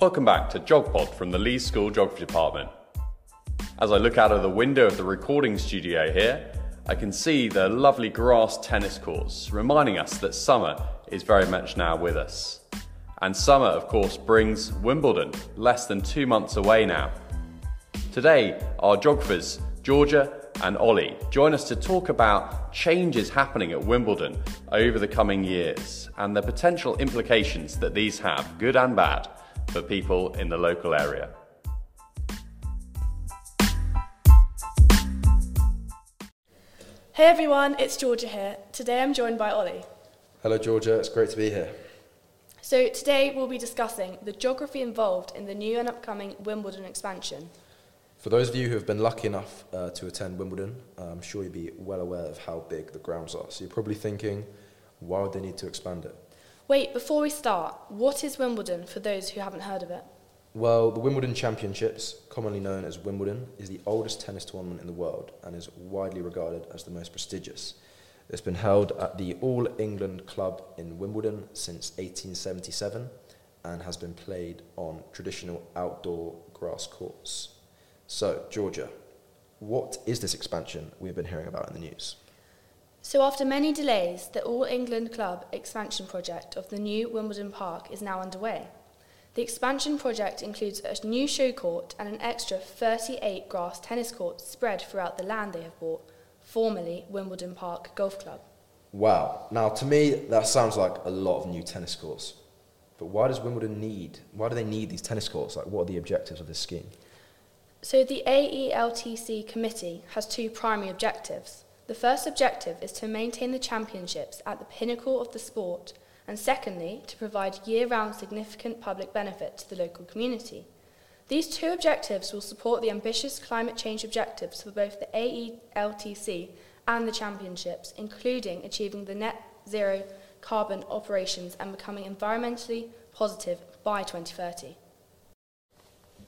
Welcome back to GeogPod from the Leeds School Geography Department. As I look out of the window of the recording studio here, I can see the lovely grass tennis courts, reminding us that summer is very much now with us. And summer, of course, brings Wimbledon, less than two months away now. Today, our geographers, Georgia and Oli, join us to talk about changes happening at Wimbledon over the coming years and the potential implications that these have, good and bad, for people in the local area. Hey everyone, it's Georgia here. Today I'm joined by Oli. Hello, Georgia. It's great to be here. So, today we'll be discussing the geography involved in the new and upcoming Wimbledon expansion. For those of you who have been lucky enough uh, to attend Wimbledon, I'm sure you'll be well aware of how big the grounds are. So, you're probably thinking, why would they need to expand it? Wait, before we start, what is Wimbledon for those who haven't heard of it? Well, the Wimbledon Championships, commonly known as Wimbledon, is the oldest tennis tournament in the world and is widely regarded as the most prestigious. It's been held at the All England Club in Wimbledon since 1877 and has been played on traditional outdoor grass courts. So, Georgia, what is this expansion we've been hearing about in the news? So, after many delays, the All England Club expansion project of the new Wimbledon Park is now underway. The expansion project includes a new show court and an extra 38 grass tennis courts spread throughout the land they have bought, formerly Wimbledon Park Golf Club. Wow. Now, to me, that sounds like a lot of new tennis courts. But why does Wimbledon need, why do they need these tennis courts? Like, what are the objectives of this scheme? So, the AELTC committee has two primary objectives. The first objective is to maintain the championships at the pinnacle of the sport and secondly, to provide year round significant public benefit to the local community. These two objectives will support the ambitious climate change objectives for both the AELTC and the championships, including achieving the net zero carbon operations and becoming environmentally positive by 2030.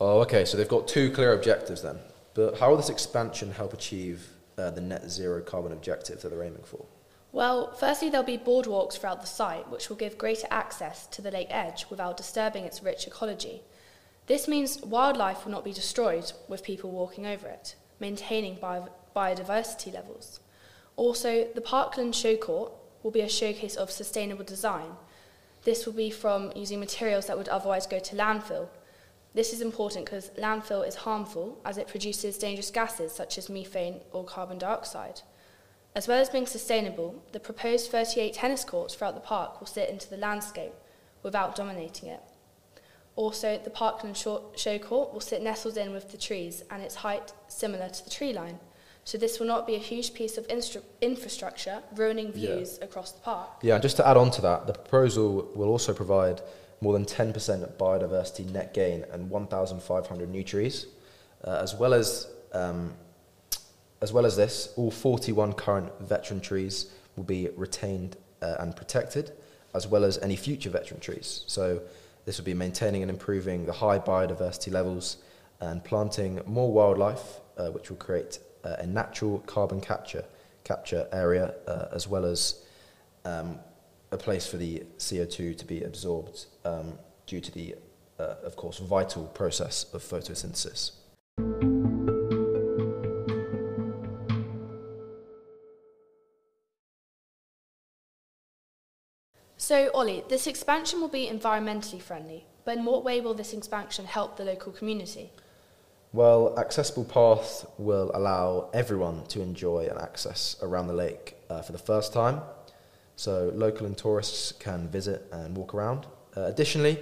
Oh, okay, so they've got two clear objectives then. But how will this expansion help achieve uh, the net zero carbon objective that they're aiming for? Well, firstly, there'll be boardwalks throughout the site, which will give greater access to the lake edge without disturbing its rich ecology. This means wildlife will not be destroyed with people walking over it, maintaining bio- biodiversity levels. Also, the Parkland Show Court will be a showcase of sustainable design. This will be from using materials that would otherwise go to landfill. This is important because landfill is harmful as it produces dangerous gases such as methane or carbon dioxide. As well as being sustainable, the proposed 38 tennis courts throughout the park will sit into the landscape without dominating it. Also, the Parkland Show Court will sit nestled in with the trees and its height similar to the tree line. So this will not be a huge piece of infrastructure ruining views yeah. across the park. Yeah, and just to add on to that, the proposal will also provide more than 10% biodiversity net gain and 1,500 new trees, uh, as well as um, as well as this, all 41 current veteran trees will be retained uh, and protected, as well as any future veteran trees. So this will be maintaining and improving the high biodiversity levels and planting more wildlife, uh, which will create uh, a natural carbon capture capture area, uh, as well as um, a place for the CO2 to be absorbed um, due to the, uh, of course, vital process of photosynthesis. So, Oli, this expansion will be environmentally friendly, but in what way will this expansion help the local community? Well, accessible paths will allow everyone to enjoy and access around the lake uh, for the first time, so local and tourists can visit and walk around. Uh, additionally,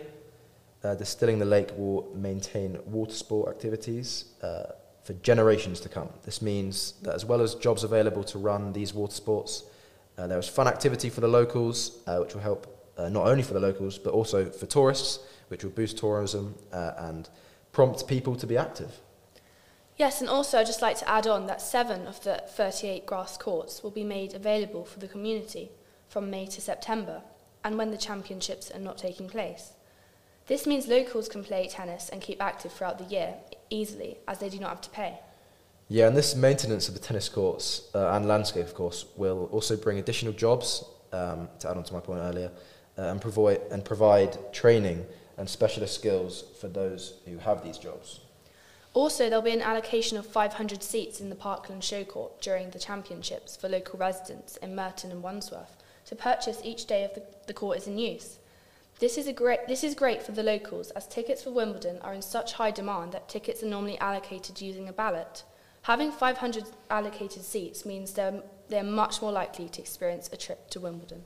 uh, desilting the lake will maintain water sport activities uh, for generations to come. This means that as well as jobs available to run these water sports, uh, there is fun activity for the locals, uh, which will help not only for the locals, but also for tourists, which will boost tourism and prompt people to be active. Yes, and also I'd just like to add on that seven of the 38 grass courts will be made available for the community from May to September, and when the championships are not taking place. This means locals can play tennis and keep active throughout the year easily, as they do not have to pay. Yeah, and this maintenance of the tennis courts uh, and landscape, of course, will also bring additional jobs, um, to add on to my point earlier, uh, and, provide, and provide training and specialist skills for those who have these jobs. Also, there'll be an allocation of 500 seats in the Parkland Show Court during the championships for local residents in Merton and Wandsworth to purchase each day of the, the court is in use. This is, a great, this is great for the locals as tickets for Wimbledon are in such high demand that tickets are normally allocated using a ballot. Having 500 allocated seats means they're, they're much more likely to experience a trip to Wimbledon.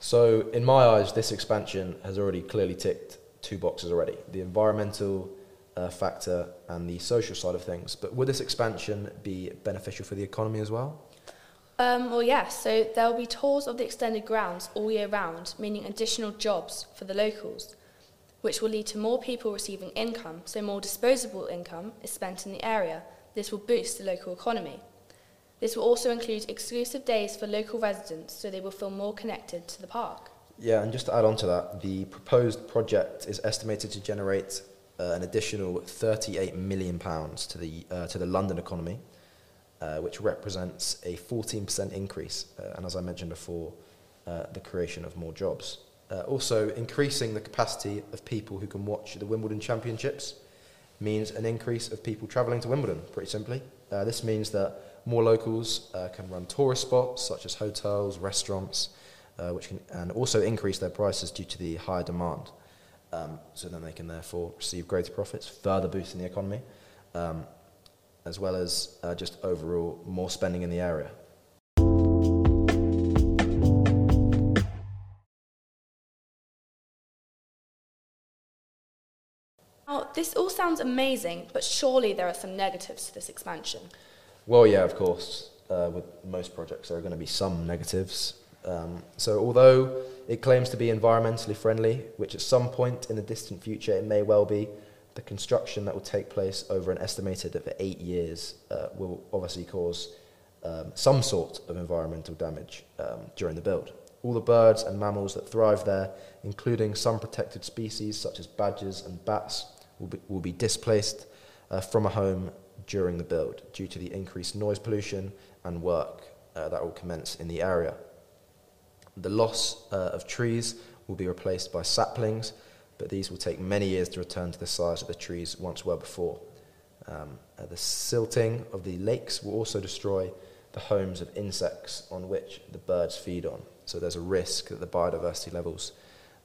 So, in my eyes, this expansion has already clearly ticked two boxes already the environmental uh, factor and the social side of things. But would this expansion be beneficial for the economy as well? Um, well, yes, so there will be tours of the extended grounds all year round, meaning additional jobs for the locals, which will lead to more people receiving income, so more disposable income is spent in the area. This will boost the local economy. This will also include exclusive days for local residents, so they will feel more connected to the park. Yeah, and just to add on to that, the proposed project is estimated to generate uh, an additional 38 million pounds to the uh, to the London economy, uh, which represents a 14% increase, uh, and as I mentioned before, uh, the creation of more jobs. Also, increasing the capacity of people who can watch the Wimbledon Championships means an increase of people travelling to Wimbledon. Pretty simply, this means that more locals can run tourist spots such as hotels, restaurants, which can and also increase their prices due to the higher demand. Um, so then they can therefore receive greater profits, further boosting the economy, um, as well as uh, just overall more spending in the area. Now, this all sounds amazing, but surely there are some negatives to this expansion. Well, yeah, of course. Uh, with most projects, there are going to be some negatives. Um, so, although it claims to be environmentally friendly, which at some point in the distant future it may well be, the construction that will take place over an estimated of eight years uh, will obviously cause um, some sort of environmental damage um, during the build. All the birds and mammals that thrive there, including some protected species such as badgers and bats, will be, will be displaced uh, from a home during the build due to the increased noise pollution and work uh, that will commence in the area. The loss uh, of trees will be replaced by saplings, but these will take many years to return to the size of the trees once were before. Um, uh, the silting of the lakes will also destroy the homes of insects on which the birds feed on. So there's a risk that the biodiversity levels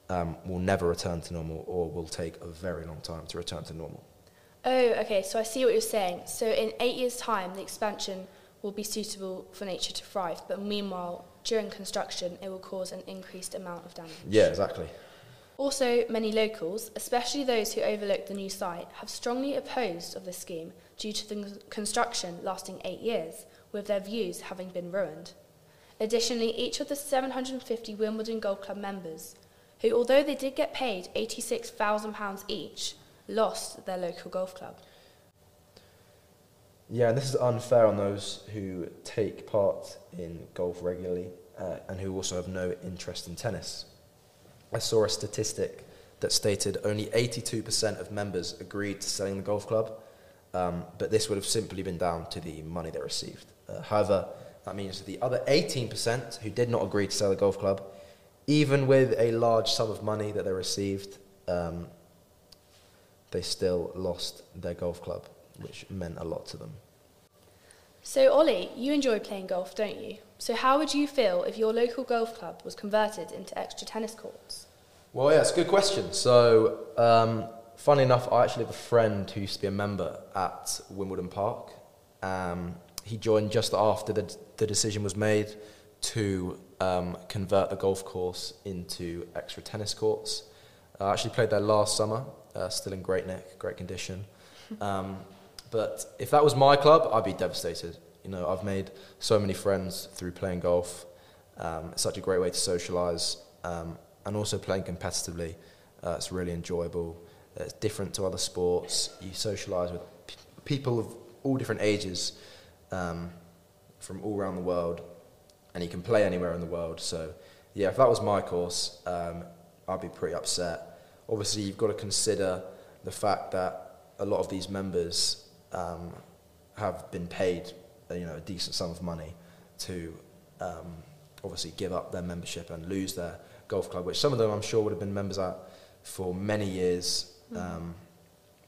um, will never return to normal or will take a very long time to return to normal. Oh, okay, so I see what you're saying. So in eight years' time, the expansion will be suitable for nature to thrive, but meanwhile, during construction, it will cause an increased amount of damage. Yeah, exactly. Also, many locals, especially those who overlook the new site, have strongly opposed of this scheme due to the construction lasting eight years, with their views having been ruined. Additionally, each of the 750 Wimbledon Golf Club members, who, although they did get paid £86,000 each, lost their local golf club. Yeah, and this is unfair on those who take part in golf regularly uh, and who also have no interest in tennis. I saw a statistic that stated only 82% of members agreed to selling the golf club, um, but this would have simply been down to the money they received. Uh, however, that means that the other 18% who did not agree to sell the golf club, even with a large sum of money that they received, um, they still lost their golf club which meant a lot to them. So, Oli, you enjoy playing golf, don't you? So, how would you feel if your local golf club was converted into extra tennis courts? Well, yeah, it's a good question. So, um, funny enough, I actually have a friend who used to be a member at Wimbledon Park. Um, he joined just after the, the decision was made to um, convert the golf course into extra tennis courts. I actually played there last summer, uh, still in great nick, great condition. But if that was my club, I'd be devastated. You know, I've made so many friends through playing golf. Um, it's such a great way to socialise, um, and also playing competitively. Uh, it's really enjoyable. It's different to other sports. You socialise with p- people of all different ages um, from all around the world, and you can play anywhere in the world. So, yeah, if that was my course, um, I'd be pretty upset. Obviously, you've got to consider the fact that a lot of these members um, have been paid uh, you know, a decent sum of money to um, obviously give up their membership and lose their golf club, which some of them I'm sure would have been members at for many years, um,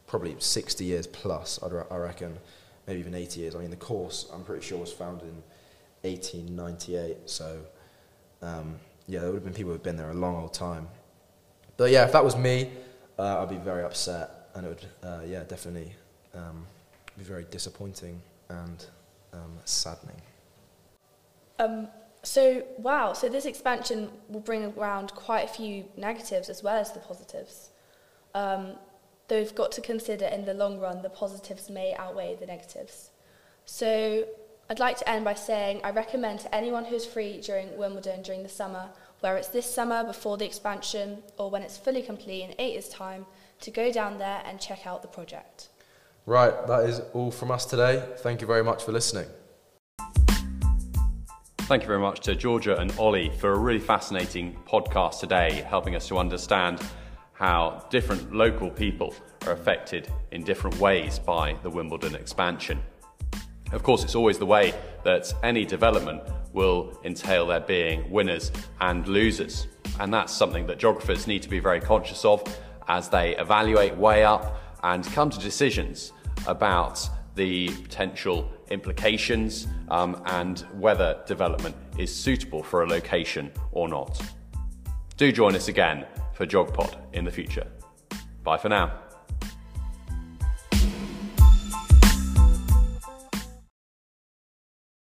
probably 60 years plus, I'd, re- I reckon, maybe even 80 years. I mean, the course, I'm pretty sure, was founded in 1898, so um, yeah, there would have been people who've been there a long old time. But yeah, if that was me, uh, I'd be very upset, and it would, uh, yeah, definitely um, be very disappointing and um, saddening. Um, so, wow, so this expansion will bring around quite a few negatives as well as the positives. Um, though we've got to consider in the long run the positives may outweigh the negatives. So, I'd like to end by saying I recommend to anyone who's free during Wimbledon during the summer, whether it's this summer before the expansion or when it's fully complete in eight years' time, to go down there and check out the project. Right, that is all from us today. Thank you very much for listening. Thank you very much to Georgia and Oli for a really fascinating podcast today, helping us to understand how different local people are affected in different ways by the Wimbledon expansion. Of course, it's always the way that any development will entail there being winners and losers. And that's something that geographers need to be very conscious of as they evaluate, weigh up, and come to decisions about the potential implications um, and whether development is suitable for a location or not. Do join us again for GeogPod in the future. Bye for now.